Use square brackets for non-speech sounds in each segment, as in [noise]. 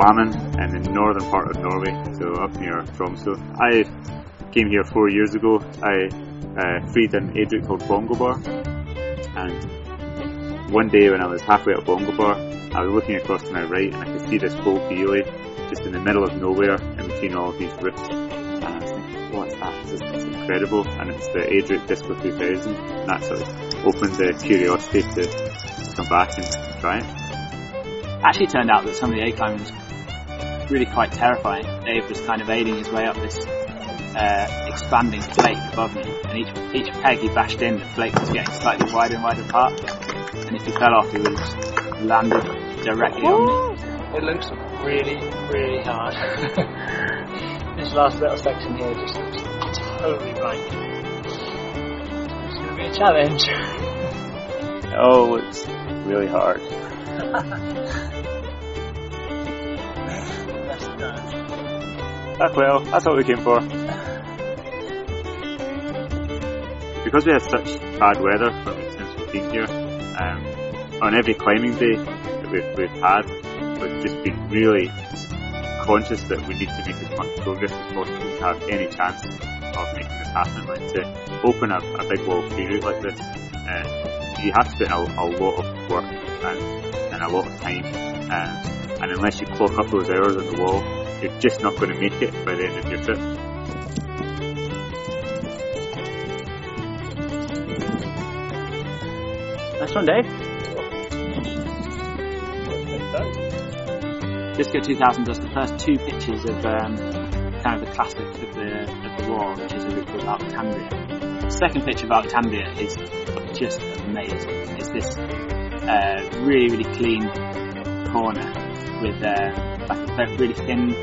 Drammen in the northern part of Norway, so up near Tromsø. I came here four years ago. I uh, freed an aid route called Bongo Bar, and one day when I was halfway up Bongo Bar, I was looking across to my right and I could see this whole Beely just in the middle of nowhere in between all of these rifts. And I was thinking, what's that? This is incredible. And it's the aid route Disco 2000. And that sort of opened the curiosity to, come back and try it actually turned out that some of the A climbing was really quite terrifying. Dave was kind of aiding his way up this uh, expanding flake above me, and each each peg he bashed in, the flake was getting slightly wider and wider apart. And if he fell off, he would have landed directly on me. It looks really, really hard. [laughs] this last little section here just looks totally blank. It's going to be a challenge. [laughs] Oh, it's really hard. [laughs] Well, that's what we came for. Because we had such bad weather since we've been here, um, on every climbing day that we've, we've had, we've just been really conscious that we need to make as much progress as possible to have any chance of making this happen. Like to open a, a big wall route like this, uh, you have to put in a, a lot of work and, and a lot of time. Uh, and unless you clock up those hours on the wall, you're just not going to make it by the end of your trip. Nice one, Dave. Disco 2000 does the first two pictures of um, kind of the classic of the of the wall, which is a route called Arctandria. The second picture of Arctandria is just amazing. It's this uh, really really clean corner with uh, like a really thin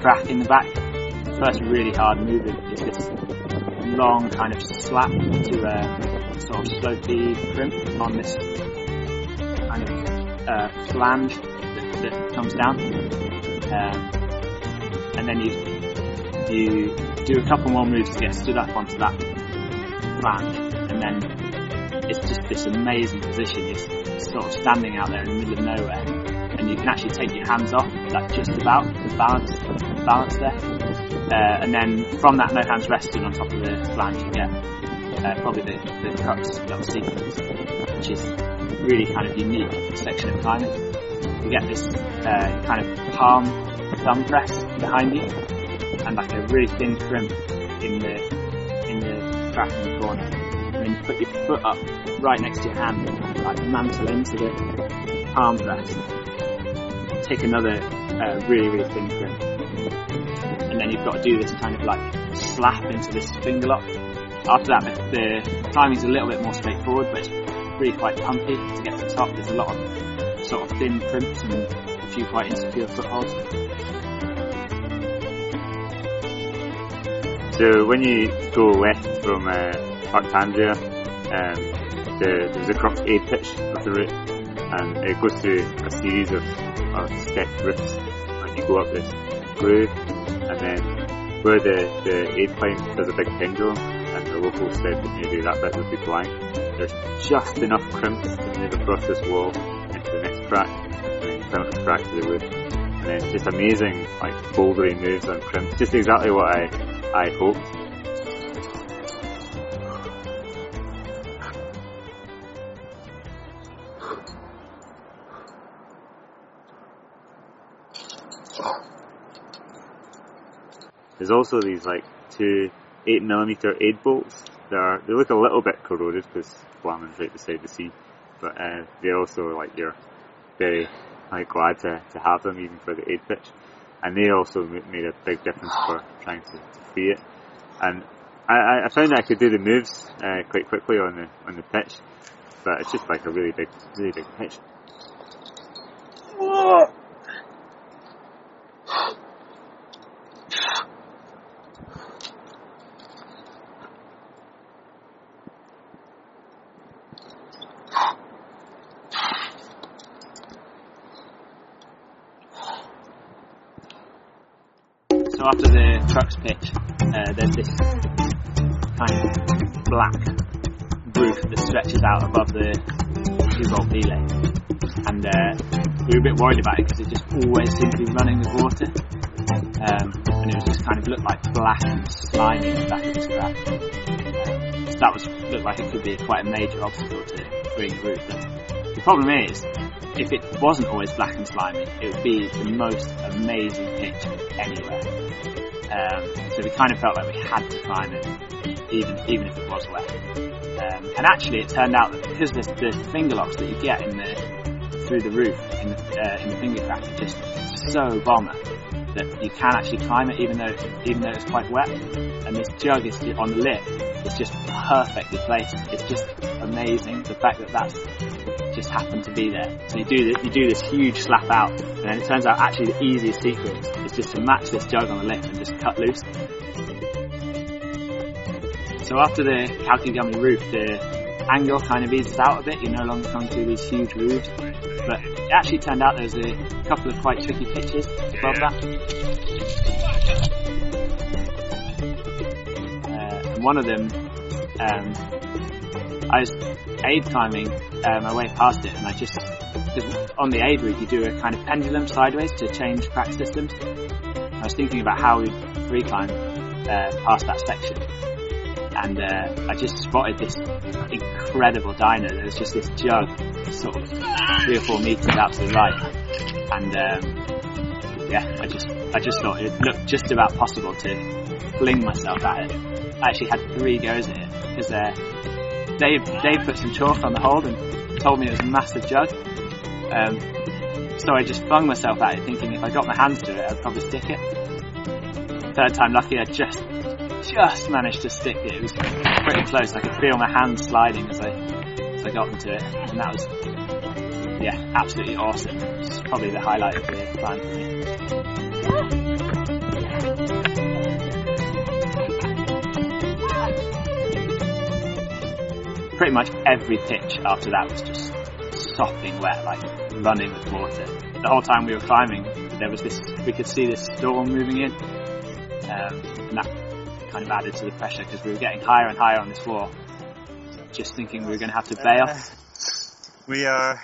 crack in the back. First really hard move is this long kind of slap to a sort of slopey crimp on this kind of uh, flange that, that, comes down. Um, and then you you do a couple more moves to get stood up onto that flange, and then it's just this amazing position. You're sort of standing out there in the middle of nowhere, and you can actually take your hands off, like just about the balance, balance there. Uh, and then from that no hands resting on top of the flange, you get uh, probably the, the crux of the sequence, which is really kind of unique section of climbing. You get this uh, kind of palm thumb press behind you, and like a really thin crimp in the in the in the corner. Put your foot up right next to your hand, like mantle into the palm press, take another uh, really, really thin crimp. And then you've got to do this kind of like slap into this finger lock. After that, the, the climbing's a little bit more straightforward, but it's really quite pumpy to get to the top. There's a lot of sort of thin crimps and a few quite insecure footholds. So when you go left from uh, Arctandria, um, the, there's a crux A pitch of the route, and it goes through a series of, of rifts, and you go up this groove, and then where the, the aid plane does a big pendulum, and the locals said that maybe that bit would be blank, there's just enough crimps to move across this wall into the next crack, and then found this crack to the roof. And then just amazing, like, bouldery moves on crimps, just exactly what I, I hoped. There's also these like two 8mm aid bolts. They are, they look a little bit corroded because Blåmann's right beside the sea, but uh, they're also like you're very like glad to, to have them even for the aid pitch. And they also made a big difference for trying to, to free it. And I, I found that I could do the moves uh, quite quickly on the on the pitch, but it's just like a really big, really big pitch. So after the crux pitch, uh, there's this kind of black roof that stretches out above the two bolt belay, and uh, we were a bit worried about it because it just always seemed to be running with water, um, and it was just kind of looked like black and slimy in the back of the scrap. Um, so that was looked like it could be quite a major obstacle to the roof. But the problem is, if it wasn't always black and slimy, it would be the most amazing pitch anywhere. Um, so we kind of felt like we had to climb it, even even if it was wet. Um, and actually, it turned out that because there's the finger locks that you get in the through the roof in the, uh, in the finger crack are just so bomber that you can actually climb it even though even though it's quite wet. And this jug is on the lip It's just perfectly placed. It's just amazing the fact that that's just happened to be there. So you do this, you do this huge slap out, and then it turns out actually the easiest sequence is just to match this jug on the lip and just cut loose. So after the Kalkigummi roof, the angle kind of eases out a bit. You're no longer coming through these huge roofs, but it actually turned out there was a couple of quite tricky pitches above that. Uh, and one of them, um, I was aid climbing uh, my way past it, and I just on the aid route you do a kind of pendulum sideways to change crack systems. I was thinking about how we free climb uh, past that section, and uh, I just spotted this incredible dino. There was just this jug, sort of three or four meters out to the right, and um, yeah, I just I just thought it looked just about possible to fling myself at it. I actually had three goes at it because uh, Dave Dave put some chalk on the hold and told me it was a massive jug. Um, so I just flung myself at it, thinking if I got my hands to it, I'd probably stick it. Third time lucky, I just just managed to stick it. It was pretty close. I could feel my hands sliding as I as I got into it, and that was yeah, absolutely awesome. It's probably the highlight of the climb for me. Pretty much every pitch after that was just sopping wet, like running with water. The whole time we were climbing, there was this, we could see this storm moving in, um, and that kind of added to the pressure because we were getting higher and higher on this wall. Just thinking we were going to have to bail. Uh, we are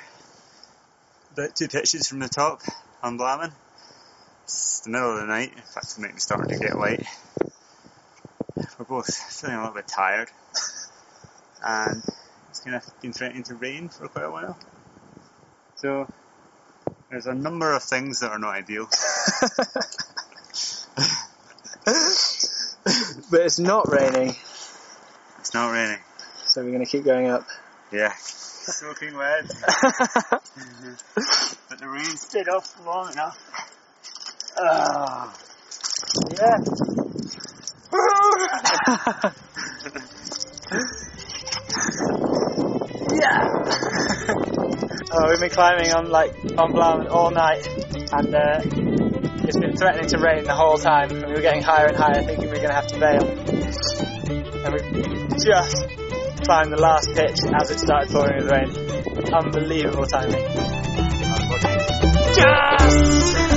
about two pitches from the top on Blåmann. It's the middle of the night. In fact, it's making me starting to get light. We're both feeling a little bit tired, and it's kind of been threatening to rain for quite a while. So there's a number of things that are not ideal. [laughs] but it's not raining, It's not raining. so we're going to keep going up. Yeah. Soaking wet. [laughs] but the rain stayed off long enough. Ah. Yeah. [laughs] oh, we've been climbing on like on Blåmann all night, and uh, it's been threatening to rain the whole time. And we were getting higher and higher, thinking we were going to have to bail. And we just climbed the last pitch as it started pouring with rain. Unbelievable timing. Just.